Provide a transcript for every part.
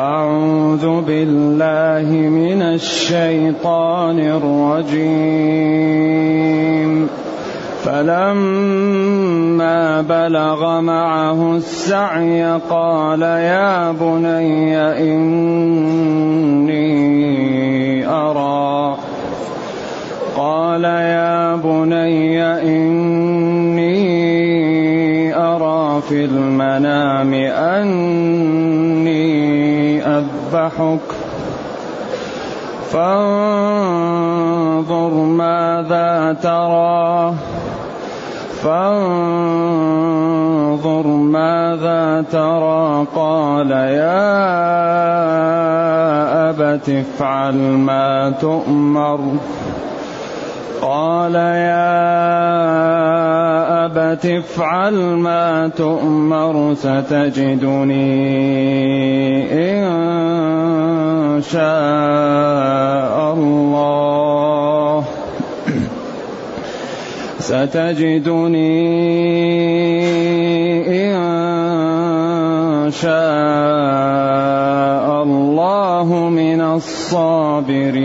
أعوذ بالله من الشيطان الرجيم. فلما بلغ معه السعي قال يا بني إني أرى. قال يا بني يذبحك. فانظر ماذا ترى. فانظر ماذا ترى. قال يا أبت افعل ما تؤمر. قال يا أبت افعل ما تؤمر ستجدني إن شاء الله. ستجدني إن شاء الله من الصابرين.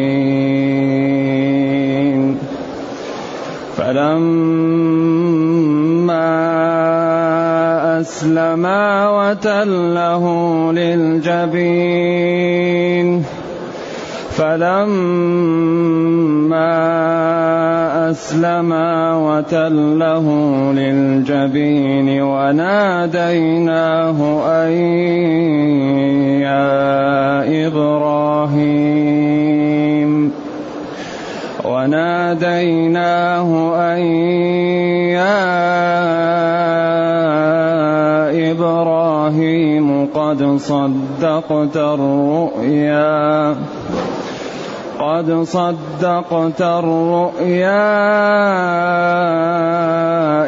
فلما أسلما وتله للجبين. فلما أسلما وتله للجبين وناديناه أن يا إبراهيم. وناديناه أن صدقت الرؤيا. قد صدقت الرؤيا.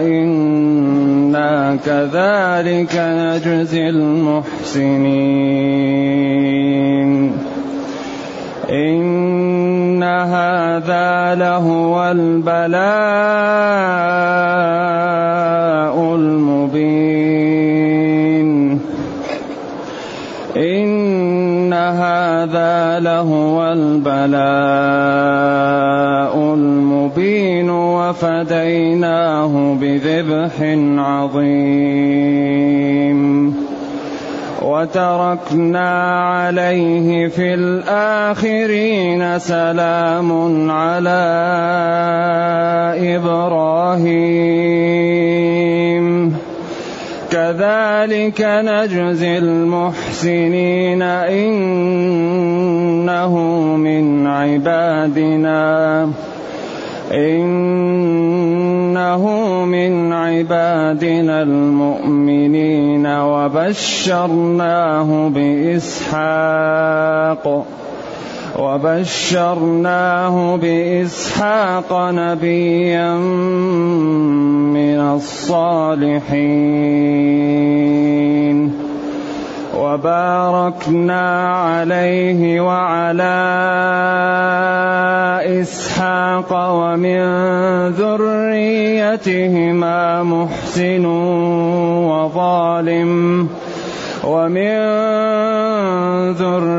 إنا كذلك نجزي المحسنين. إن هذا لهو البلاء. لهو البلاء المبين وفديناه بذبح عظيم. وتركنا عليه في الآخرين سلام على إبراهيم. كذلك نجزي المحسنين إنه من عبادنا. إنه من عبادنا المؤمنين وبشرناه بإسحاق. وبشرناه بإسحاق نبيا من الصالحين. وباركنا عليه وعلى إسحاق ومن ذريتهما محسن وظالم. ومن ذريتهما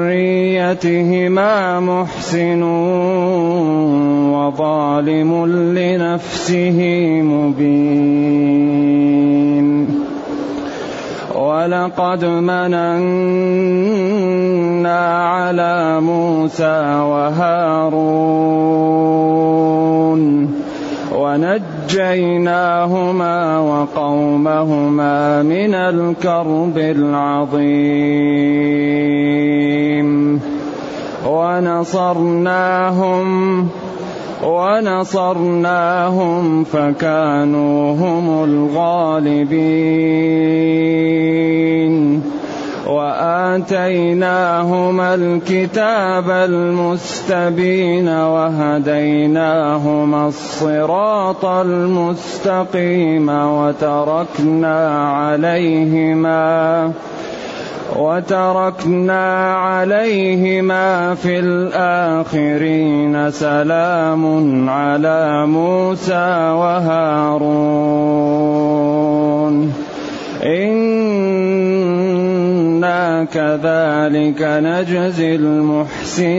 محسن وظالم لنفسه مبين. ولقد مننا على موسى وهارون ونجيناهما وقومهما من الكرب العظيم. ونصرناهم ونصرناهم فكانوا هم الغالبين وآتيناهما الكتاب المستبين وهديناهما الصراط المستقيم وتركنا عليهما وتركنا عليهما في الآخرين سلام على موسى وهارون. إن إنا كذلك نجزي المحسنين.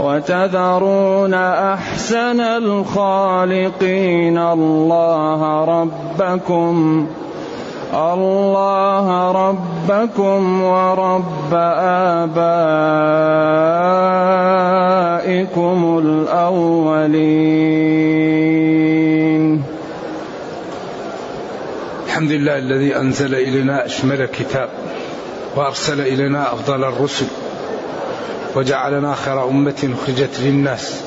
وتذرون أحسن الخالقين. الله ربكم الله ربكم ورب آبائكم الأولين. الحمد لله الذي أنزل إلينا أشمل كتاب وأرسل إلينا أفضل الرسل. وجعلنا خير أمة أخرجت للناس.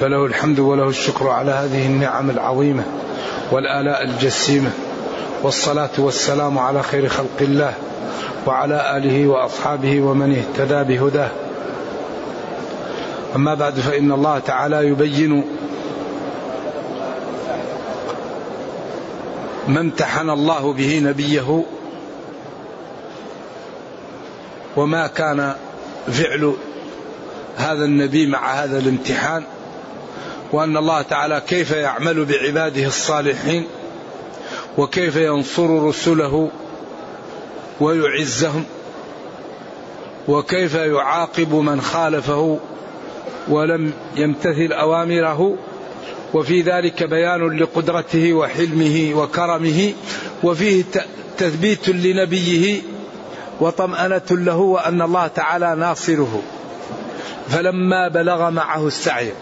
فله الحمد وله الشكر على هذه النعم العظيمة والآلاء الجسيمة. والصلاة والسلام على خير خلق الله وعلى آله وأصحابه ومن اهتدى بهداه. أما بعد فإن الله تعالى يبين ما امتحن الله به نبيه وما كان فعل هذا النبي مع هذا الامتحان وأن الله تعالى كيف يعمل بعباده الصالحين وكيف ينصر رسله ويعزهم وكيف يعاقب من خالفه ولم يمتثل أوامره وفي ذلك بيان لقدرته وحلمه وكرمه وفيه تثبيت لنبيه وطمأنة له وأن الله تعالى ناصره. فلما بلغ معه السعي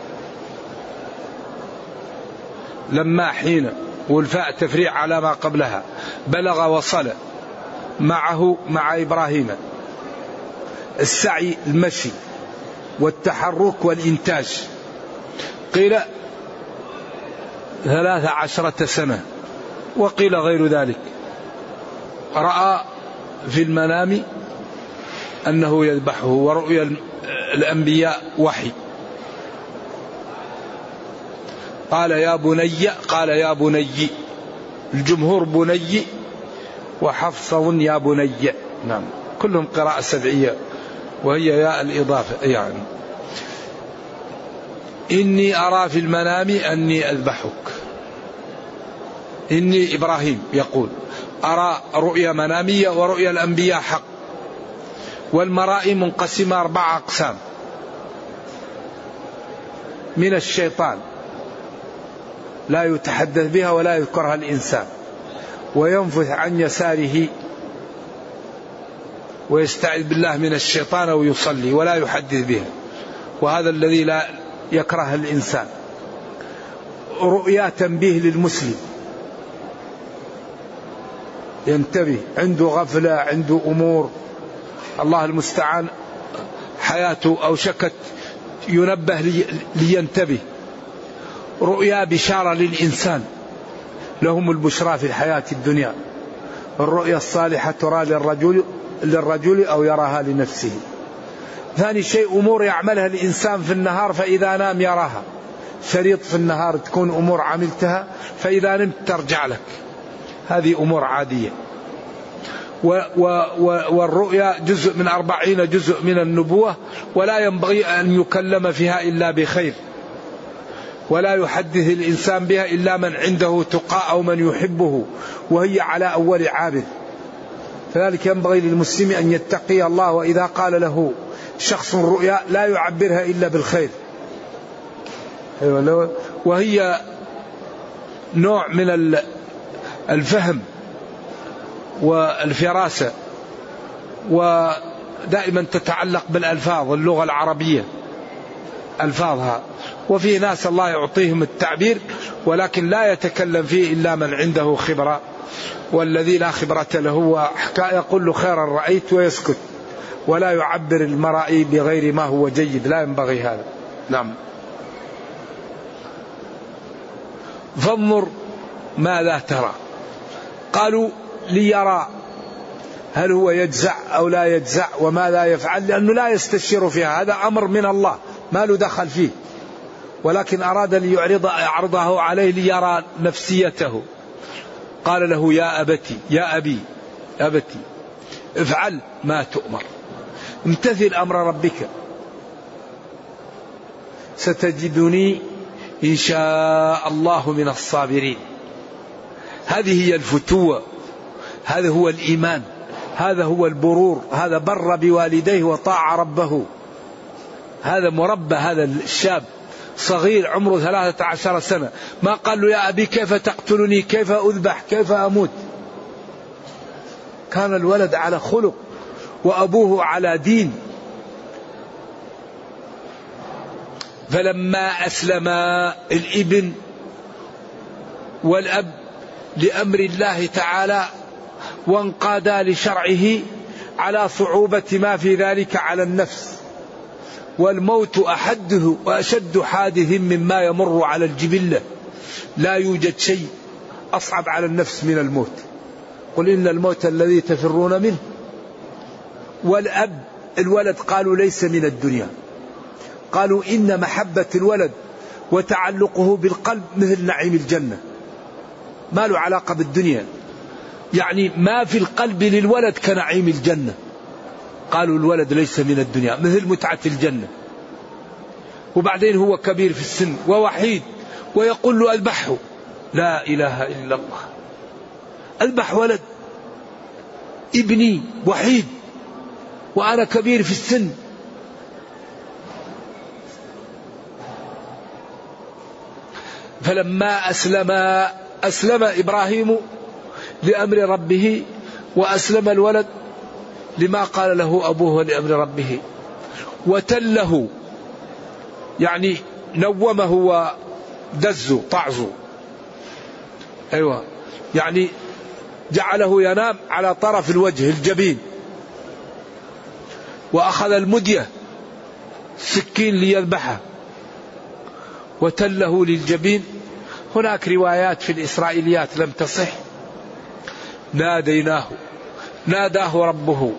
لما حين والفاء تفريع على ما قبلها بلغ وصل معه مع إبراهيم. السعي المشي والتحرك والإنتاج. قيل ثلاث عشرة سنة وقيل غير ذلك. رأى في المنام أنه يذبحه ورؤيا الأنبياء وحي. قال يا بني قال يا بني الجمهور بني وحفص يا بني. نعم. كلهم قراءة سبعية وهي ياء الإضافة يعني. إني أرى في المنام أني أذبحك. إني إبراهيم يقول. أرى رؤيا منامية ورؤيا الأنبياء حق. والمرائي منقسمة أربع أقسام. من الشيطان. لا يتحدث بها ولا يذكرها الإنسان. وينفث عن يساره. ويستعذ بالله من الشيطان ويصلي ولا يحدث بها. وهذا الذي لا يكره الإنسان. رؤيا تنبيه للمسلم. ينتبه عنده غفلة عنده أمور. الله المستعان حياته أو شكت ينبه لي لينتبه. رؤيا بشارة للإنسان. لهم البشرى في الحياة الدنيا. الرؤيا الصالحة ترى للرجل للرجل أو يراها لنفسه. ثاني شيء أمور يعملها الإنسان في النهار فإذا نام يراها. شريط في النهار تكون أمور عملتها فإذا نمت ترجع لك. هذه أمور عادية. و و والرؤيا جزء من أربعين جزء من النبوة ولا ينبغي أن يكلم فيها إلا بخير. ولا يحدث الإنسان بها إلا من عنده تقاء أو من يحبه وهي على أول عابد. فذلك ينبغي للمسلم أن يتقي الله وإذا قال له شخص رؤيا لا يعبرها إلا بالخير. أيوة، وهي نوع من الفهم والفراسة ودائما تتعلق بالألفاظ اللغة العربية. ألفاظها. وفي ناس الله يعطيهم التعبير ولكن لا يتكلم فيه إلا من عنده خبرة. والذي لا خبرة له يقول له خيرا رأيت ويسكت. ولا يعبر المرائي بغير ما هو جيد. لا ينبغي هذا. نعم. فانظر ماذا ترى. قالوا ليرى هل هو يجزع أو لا يجزع وما لا يفعل لأنه لا يستشير فيها هذا أمر من الله ما له دخل فيه. ولكن أراد ليعرض عرضه عليه ليرى نفسيته. قال له يا أبتي يا أبي أبتي افعل ما تؤمر امتثل أمر ربك ستجدني إن شاء الله من الصابرين. هذه هي الفتوة. هذا هو الإيمان. هذا هو البرور. هذا بر بوالديه وطاع ربه. هذا مربى هذا الشاب. صغير عمره ثلاثة عشر سنة. ما قال له يا أبي كيف تقتلني؟ كيف أذبح؟ كيف أموت؟ كان الولد على خلق وأبوه على دين. فلما أسلم الإبن والأب لأمر الله تعالى وانقادا لشرعه على صعوبة ما في ذلك على النفس. والموت أحده وأشد حادث مما يمر على الجبلة. لا يوجد شيء أصعب على النفس من الموت. قل إن الموت الذي تفرون منه. والأب الولد قالوا ليس من الدنيا. قالوا إن محبة الولد وتعلقه بالقلب مثل نعيم الجنة. ما له علاقة بالدنيا. يعني ما في القلب للولد كنعيم الجنة. قالوا الولد ليس من الدنيا مثل متعة الجنة. وبعدين هو كبير في السن ووحيد ويقول له أذبحه. لا إله إلا الله. أذبح ولد. ابني وحيد. وأنا كبير في السن. فلما أسلم أسلم إبراهيم لأمر ربه وأسلم الولد لما قال له أبوه لأمر ربه. وتله يعني نومه ودزه طعزه أيوة. يعني جعله ينام على طرف الوجه الجبين. وأخذ المدية سكين ليذبحه. وتله للجبين هناك روايات في الإسرائيليات لم تصح. ناديناه ناداه ربه.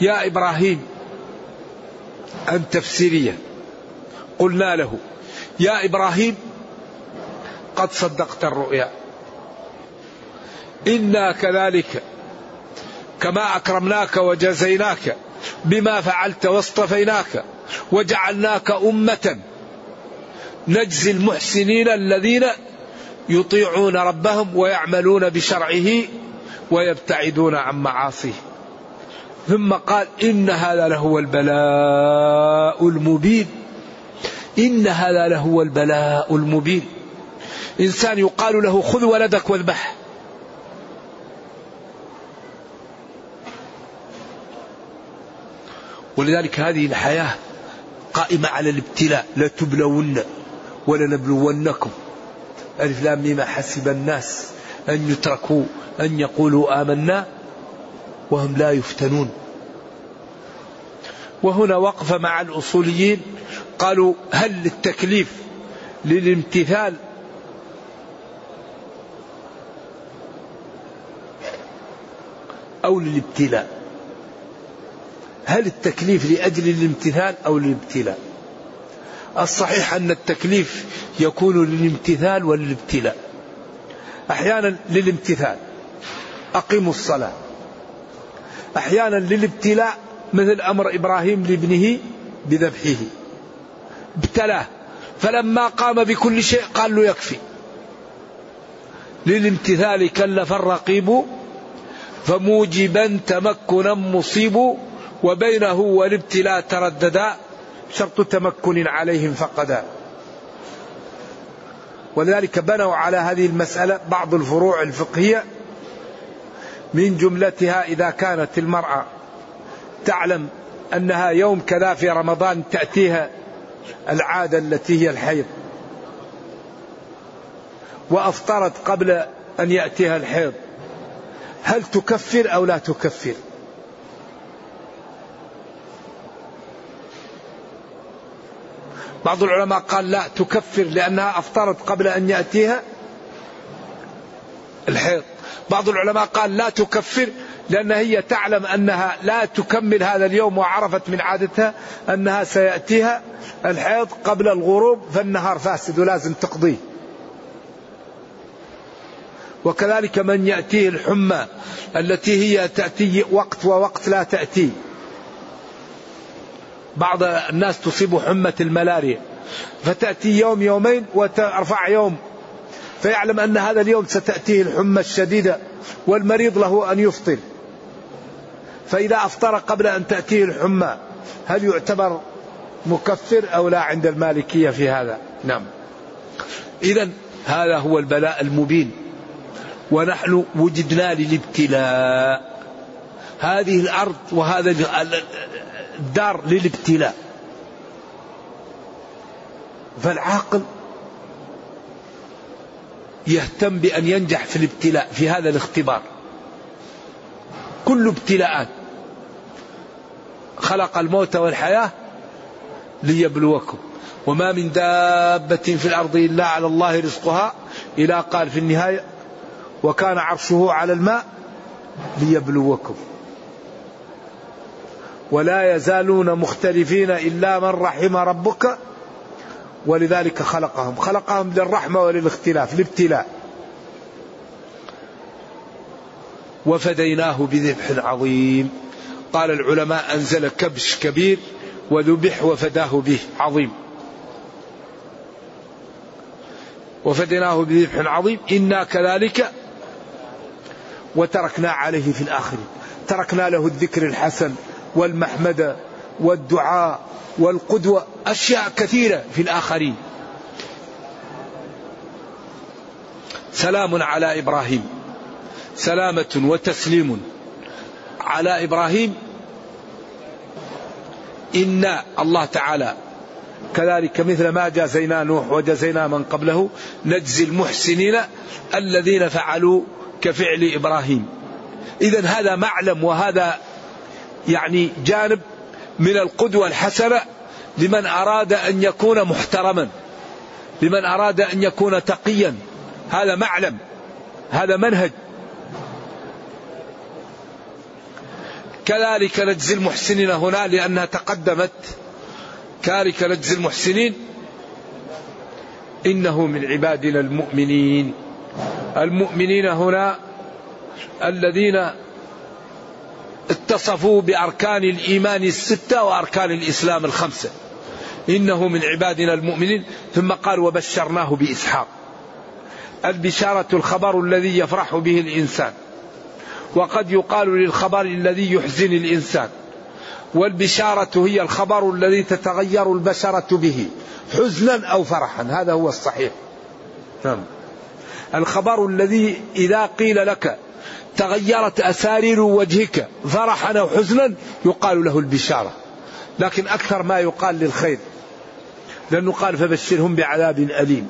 يا إبراهيم أنت في سيريا قلنا له يا إبراهيم قد صدقت الرؤيا. إنا كذلك كما أكرمناك وجزيناك بما فعلت واصطفيناك وجعلناك أمة نجزي المحسنين الذين يطيعون ربهم ويعملون بشرعه ويبتعدون عن معاصيه. ثم قال إن هذا لهو البلاء المبين. إن هذا لهو البلاء المبين. إنسان يقال له خذ ولدك واذبح. ولذلك هذه الحياة قائمة على الابتلاء لتبلون ولنبلونكم. ألف لام ميم حسب الناس أن يتركوا أن يقولوا آمنا وهم لا يفتنون. وهنا وقف مع الأصوليين قالوا هل التكليف للامتثال أو للابتلاء؟ هل التكليف لأجل الامتثال أو للابتلاء؟ الصحيح أن التكليف يكون للامتثال وللابتلاء أحيانا للامتثال. أقيموا الصلاة. أحيانا للابتلاء مثل أمر إبراهيم لابنه بذبحه. ابتلاه. فلما قام بكل شيء قال له يكفي. للامتثال كلف الرقيب فموجبا تمكنا مصيب وبينه والابتلاء ترددا. شرط تمكن عليهم فقدا ولذلك بنوا على هذه المسألة بعض الفروع الفقهية من جملتها إذا كانت المرأة تعلم أنها يوم كذا في رمضان تأتيها العادة التي هي الحيض. وأفطرت قبل أن يأتيها الحيض. هل تكفر أو لا تكفر؟ بعض العلماء قال لا تكفر لأنها أفطرت قبل أن يأتيها الحيض. بعض العلماء قال لا تكفر لأن هي تعلم أنها لا تكمل هذا اليوم وعرفت من عادتها أنها سيأتيها الحيض قبل الغروب فالنهار فاسد ولازم تقضيه. وكذلك من يأتيه الحمى التي هي تأتي وقت ووقت لا تأتي. بعض الناس تصيب حمة الملاريا. فتأتي يوم يومين وترفع يوم. فيعلم أن هذا اليوم ستأتيه الحمى الشديدة والمريض له أن يفطر. فإذا أفطر قبل أن تأتيه الحمى هل يعتبر مكفر أو لا عند المالكية في هذا؟ نعم. إذا هذا هو البلاء المبين. ونحن وجدنا للابتلاء. هذه الأرض وهذا الدار للابتلاء. فالعاقل يهتم بأن ينجح في الابتلاء في هذا الاختبار. كل ابتلاءات. خلق الموت والحياة ليبلوكم. وما من دابة في الأرض إلا على الله رزقها. إلى قال في النهاية وكان عرشه على الماء ليبلوكم. ولا يزالون مختلفين إلا من رحم ربك ولذلك خلقهم. خلقهم للرحمة وللاختلاف الابتلاء وفديناه بذبح عظيم. قال العلماء أنزل كبش كبير وذبح وفداه به عظيم. وفديناه بذبح عظيم. إنا كذلك وتركنا عليه في الآخرين. تركنا له الذكر الحسن والمحمدة والدعاء والقدوة أشياء كثيرة في الآخرين. سلام على إبراهيم. سلامة وتسليم على إبراهيم. إن الله تعالى كذلك مثل ما جازينا نوح وجزينا من قبله نجزي المحسنين الذين فعلوا كفعل إبراهيم. إذا هذا معلم وهذا يعني جانب من القدوة الحسنة لمن أراد أن يكون محترما لمن أراد أن يكون تقيا. هذا معلم هذا منهج. كذلك نجزي المحسنين هنا لأنها تقدمت. كذلك نجزي المحسنين إنه من عبادنا المؤمنين. المؤمنين هنا الذين اتصفوا بأركان الإيمان الستة وأركان الإسلام الخمسة. إنه من عبادنا المؤمنين. ثم قال وبشرناه بإسحاق. البشارة الخبر الذي يفرح به الإنسان. وقد يقال للخبر الذي يحزن الإنسان. والبشارة هي الخبر الذي تتغير البشرة به. حزنا أو فرحا. هذا هو الصحيح. نعم. الخبر الذي إذا قيل لك تغيرت أسارير وجهك فرحا أو حزنا يقال له البشارة. لكن أكثر ما يقال للخير لأنه قال فبشرهم بعذاب أليم.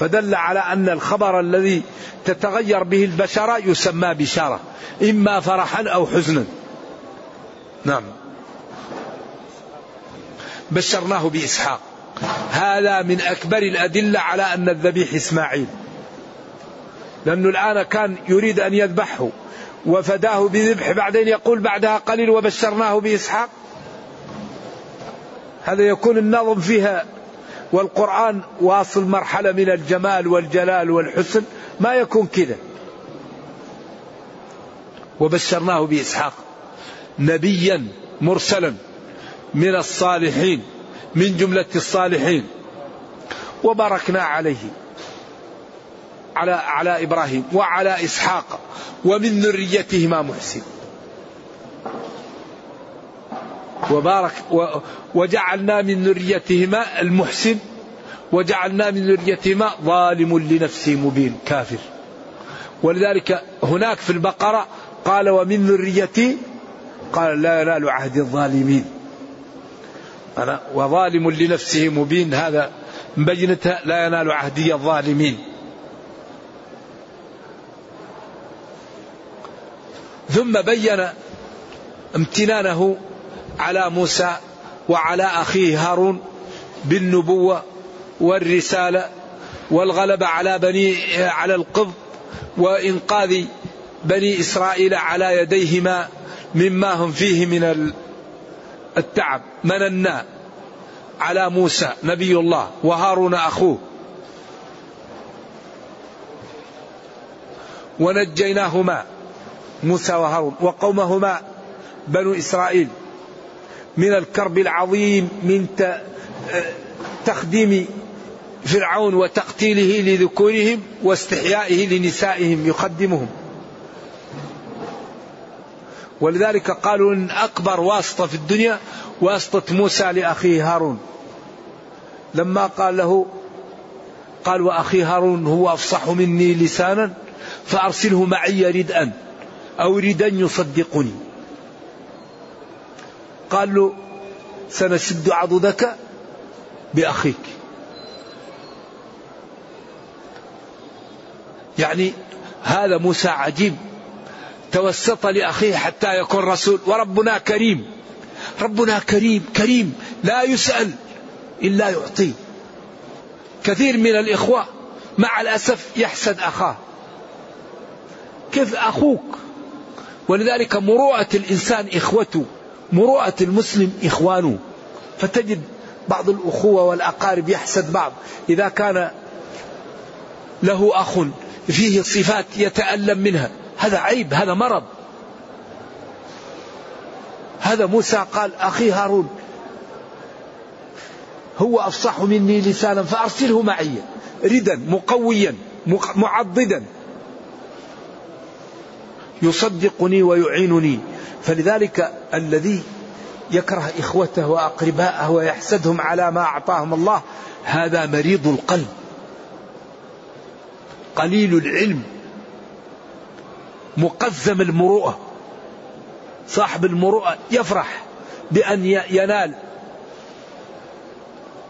فدل على أن الخبر الذي تتغير به البشرة يسمى بشارة إما فرحا أو حزنا. نعم. بشرناه بإسحاق. هذا من أكبر الأدلة على أن الذبيح إسماعيل. لأنه الآن كان يريد أن يذبحه. وفداه بذبح بعدين يقول بعدها قليل وبشرناه بإسحاق. هذا يكون النظم فيها. والقرآن واصل مرحلة من الجمال والجلال والحسن. ما يكون كذا. وبشرناه بإسحاق. نبيا مرسلا من الصالحين من جملة الصالحين. وباركنا عليه. على على إبراهيم وعلى إسحاق ومن ذريتهما محسن. وبارك وجعلنا من ذريتهما المحسن وجعلنا من ذريتهما ظالم لنفسه مبين كافر. ولذلك هناك في البقرة قال ومن ذريتي قال لا ينال عهد الظالمين. أنا وظالم لنفسه مبين هذا مبينتها لا ينال عهدي الظالمين. ثم بين امتنانه على موسى وعلى أخيه هارون بالنبوة والرسالة والغلبه على بني على القبط وإنقاذ بني إسرائيل على يديهما مما هم فيه من التعب مننا على موسى نبي الله وهارون أخوه. ونجيناهما موسى وهارون وقومهما بنو إسرائيل من الكرب العظيم من تخديم فرعون وتقتيله لذكورهم واستحيائه لنسائهم يخدمهم ولذلك قالوا إن أكبر واسطة في الدنيا واسطة موسى لأخيه هارون. لما قال له قال وأخي هارون هو أفصح مني لسانا فأرسله معي ردءا. أو ردا يصدقني. قال له سنشد عضدك بأخيك. يعني هذا موسى عجيب. توسط لأخيه حتى يكون رسول. وربنا كريم. ربنا كريم كريم. لا يسأل إلا يعطي. كثير من الإخوة مع الأسف يحسد أخاه. كيف أخوك؟ ولذلك مروءة الإنسان إخوته مروءة المسلم إخوانه. فتجد بعض الأخوة والأقارب يحسد بعض. إذا كان له أخ فيه صفات يتألم منها هذا عيب هذا مرض. هذا موسى قال أخي هارون هو أفصح مني لسانا فأرسله معي. ردا مقويا معضدا. يصدقني ويعينني. فلذلك الذي يكره إخوته وأقرباءه ويحسدهم على ما أعطاهم الله هذا مريض القلب. قليل العلم. مقزم المروءة. صاحب المروءة يفرح بأن ينال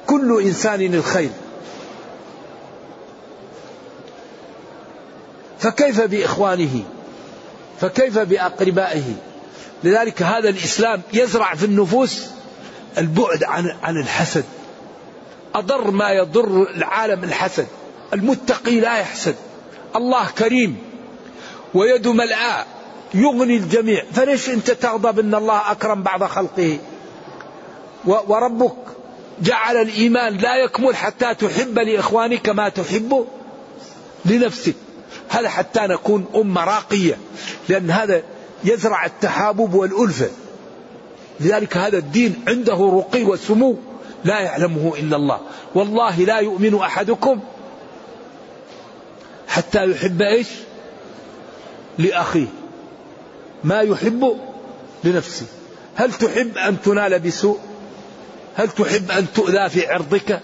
كل إنسان الخير. فكيف بإخوانه؟ فكيف بأقربائه؟ لذلك هذا الإسلام يزرع في النفوس البعد عن عن الحسد. أضر ما يضر العالم الحسد. المتقي لا يحسد. الله كريم. ويد ملآ يغني الجميع. فليش أنت تغضب أن الله أكرم بعض خلقه؟ وربك جعل الإيمان لا يكمل حتى تحب لإخوانك ما تحب لنفسك. هذا حتى نكون أمة راقية؟ لأن هذا يزرع التحابب والألفة. لذلك هذا الدين عنده رقي وسمو لا يعلمه إلا الله. والله لا يؤمن أحدكم حتى يحب إيش؟ لأخيه. ما يحب لنفسه. هل تحب أن تنال بسوء؟ هل تحب أن تؤذى في عرضك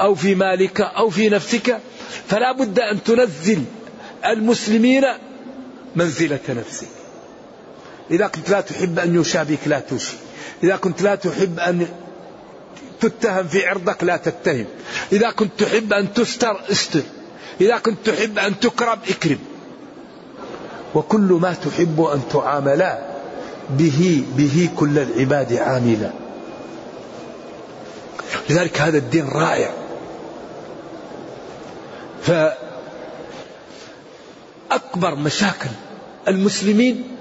أو في مالك أو في نفسك؟ فلا بد أن تنزل المسلمين منزلة نفسك. إذا كنت لا تحب أن يشابك لا توشي إذا كنت لا تحب أن تتهم في عرضك لا تتهم. إذا كنت تحب أن تستر استر. إذا كنت تحب أن تكرم اكرم. وكل ما تحب أن تعاملا به به كل العباد عاملا. لذلك هذا الدين رائع. فأكبر مشاكل المسلمين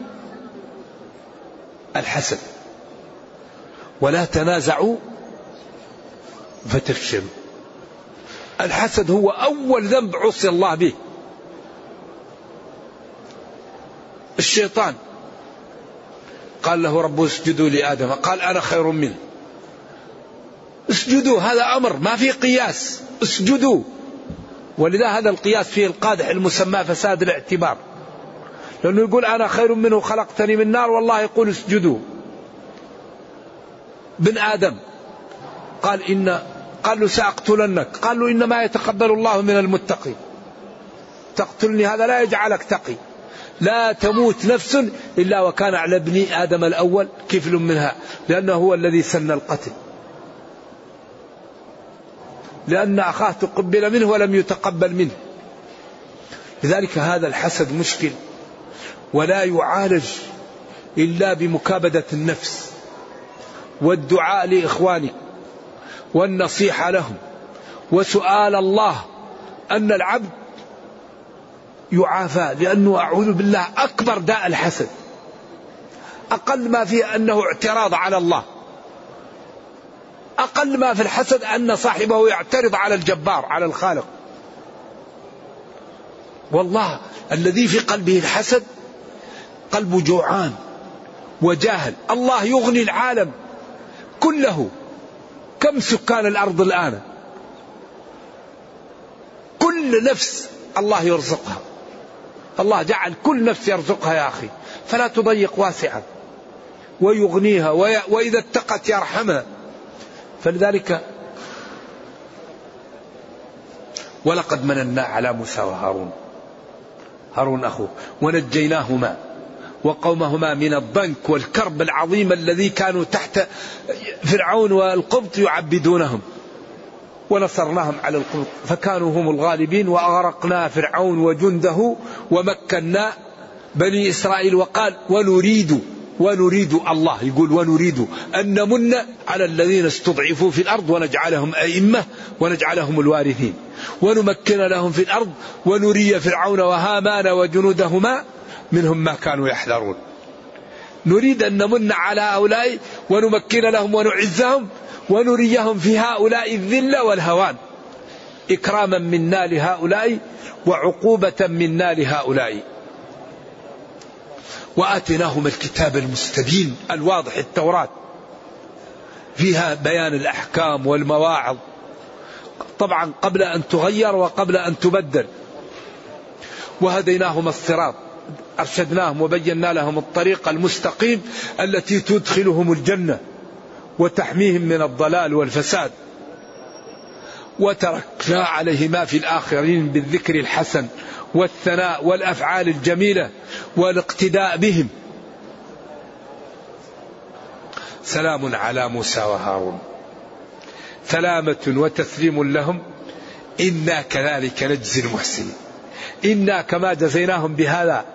الحسد. ولا تنازعوا فتفشلوا الحسد هو أول ذنب عصي الله به. الشيطان قال له ربه اسجدوا لآدم. قال أنا خير منه. اسجدوا هذا أمر ما في قياس. اسجدوا. ولذا هذا القياس فيه القادح المسمى فساد الاعتبار. لأنه يقول أنا خير منه خلقتني من نار والله يقول اسجدوا. بن آدم. قال إن قال له سأقتلنك. قال له إنما يتقبل الله من المتقين. تقتلني هذا لا يجعلك تقي. لا تموت نفس إلا وكان على ابن آدم الأول كفل منها لأنه هو الذي سن القتل. لأن أخاه تقبل منه ولم يتقبل منه. لذلك هذا الحسد مشكل ولا يعالج إلا بمكابدة النفس والدعاء لإخوانك والنصيحة لهم. وسؤال الله أن العبد يعافى لأنه أعوذ بالله أكبر داء الحسد. أقل ما فيه أنه اعتراض على الله. أقل ما في الحسد أن صاحبه يعترض على الجبار على الخالق. والله الذي في قلبه الحسد قلبه جوعان وجاهل. الله يغني العالم كله. كم سكان الأرض الآن؟ كل نفس الله يرزقها. الله جعل كل نفس يرزقها يا أخي. فلا تضيق واسعا ويغنيها وإذا اتقت يرحمها. فلذلك ولقد مننا على موسى وهارون. هارون أخوه. ونجيناهما وقومهما من الضنك والكرب العظيم الذي كانوا تحت فرعون والقبط يعبدونهم. ونصرناهم على القبط. فكانوا هم الغالبين وأغرقنا فرعون وجنده ومكنا بني إسرائيل وقال ونريد ونريد الله. يقول ونريد أن نمن على الذين استضعفوا في الأرض ونجعلهم أئمة ونجعلهم الوارثين. ونمكن لهم في الأرض ونري فرعون وهامان وجنودهما منهم ما كانوا يحذرون. نريد أن نمن على هؤلاء ونمكن لهم ونعزهم ونريهم في هؤلاء الذل والهوان. إكراما منا لهؤلاء وعقوبة منا لهؤلاء وآتيناهم الكتاب المستبين الواضح التوراة فيها بيان الأحكام والمواعظ. طبعا قبل أن تغير وقبل أن تبدل. وهديناهم الصراط أرشدناهم وبينا لهم الطريق المستقيم التي تدخلهم الجنة وتحميهم من الضلال والفساد. وتركنا عليهما في الآخرين بالذكر الحسن والثناء والأفعال الجميلة والاقتداء بهم. سلام على موسى وهارون. سلامة وتسليم لهم إنا كذلك نجزي المحسنين. إنا كما جزيناهم بهذا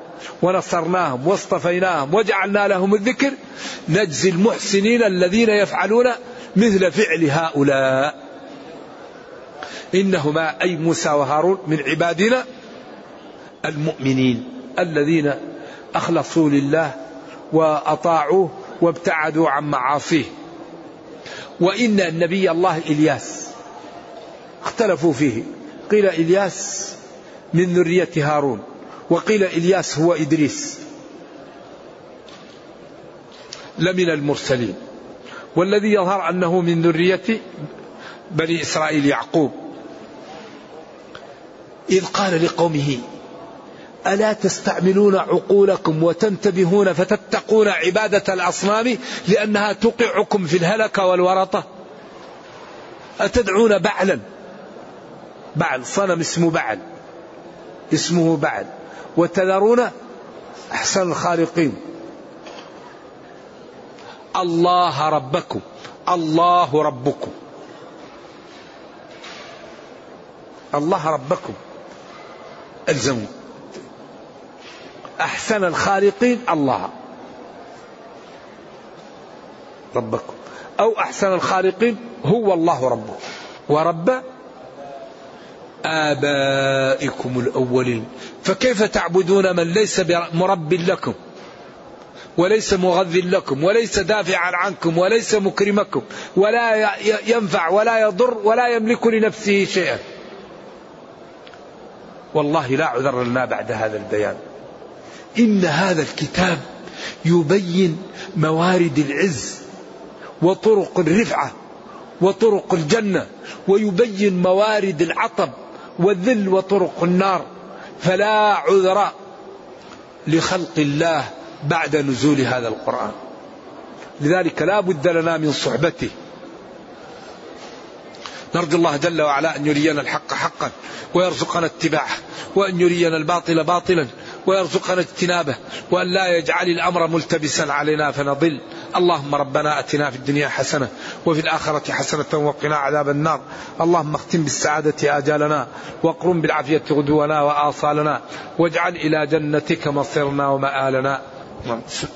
ونصرناهم واصطفيناهم وجعلنا لهم الذكر نجزي المحسنين الذين يفعلون مثل فعل هؤلاء إنهما أي موسى وهارون من عبادنا المؤمنين الذين أخلصوا لله وأطاعوه وابتعدوا عن معاصيه. وإن النبي الله إلياس اختلفوا فيه. قيل إلياس من ذرية هارون وقيل إلياس هو إدريس. لمن المرسلين. والذي يظهر أنه من ذرية بني إسرائيل يعقوب. إذ قال لقومه ألا تستعملون عقولكم وتنتبهون فتتقون عبادة الأصنام لأنها توقعكم في الهلكة والورطة؟ أتدعون بعلا؟ بعل صنم اسمه بعل اسمه بعل. وتذرون أحسن الخالقين. الله ربكم الله ربكم. الله ربكم. الزموا أحسن الخالقين الله. ربكم. أو أحسن الخالقين هو الله ربكم ورب آبائكم الأولين. فكيف تعبدون من ليس مرب لكم؟ وليس مغذ لكم وليس دافعا عنكم وليس مكرمكم ولا ينفع ولا يضر ولا يملك لنفسه شيئا. والله لا عذر لنا بعد هذا البيان. إن هذا الكتاب يبين موارد العز وطرق الرفعة وطرق الجنة ويبين موارد العطب والذل وطرق النار. فلا عذر لخلق الله بعد نزول هذا القرآن. لذلك لا بد لنا من صحبته. نرجو الله جل وعلا أن يرينا الحق حقا ويرزقنا اتباعه وأن يرينا الباطل باطلا. ويرزقنا اجتنابه وأن لا يجعل الأمر ملتبسا علينا فنضل. اللهم ربنا أتنا في الدنيا حسنة وفي الآخرة حسنة وقنا عذاب النار. اللهم اختم بالسعادة آجالنا واقرم بالعافية غدونا وآصالنا واجعل إلى جنتك مصيرنا ومآلنا.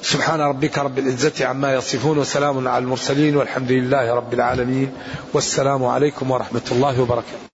سبحان ربك رب العزة عما يصفون وسلام على المرسلين والحمد لله رب العالمين. والسلام عليكم ورحمة الله وبركاته.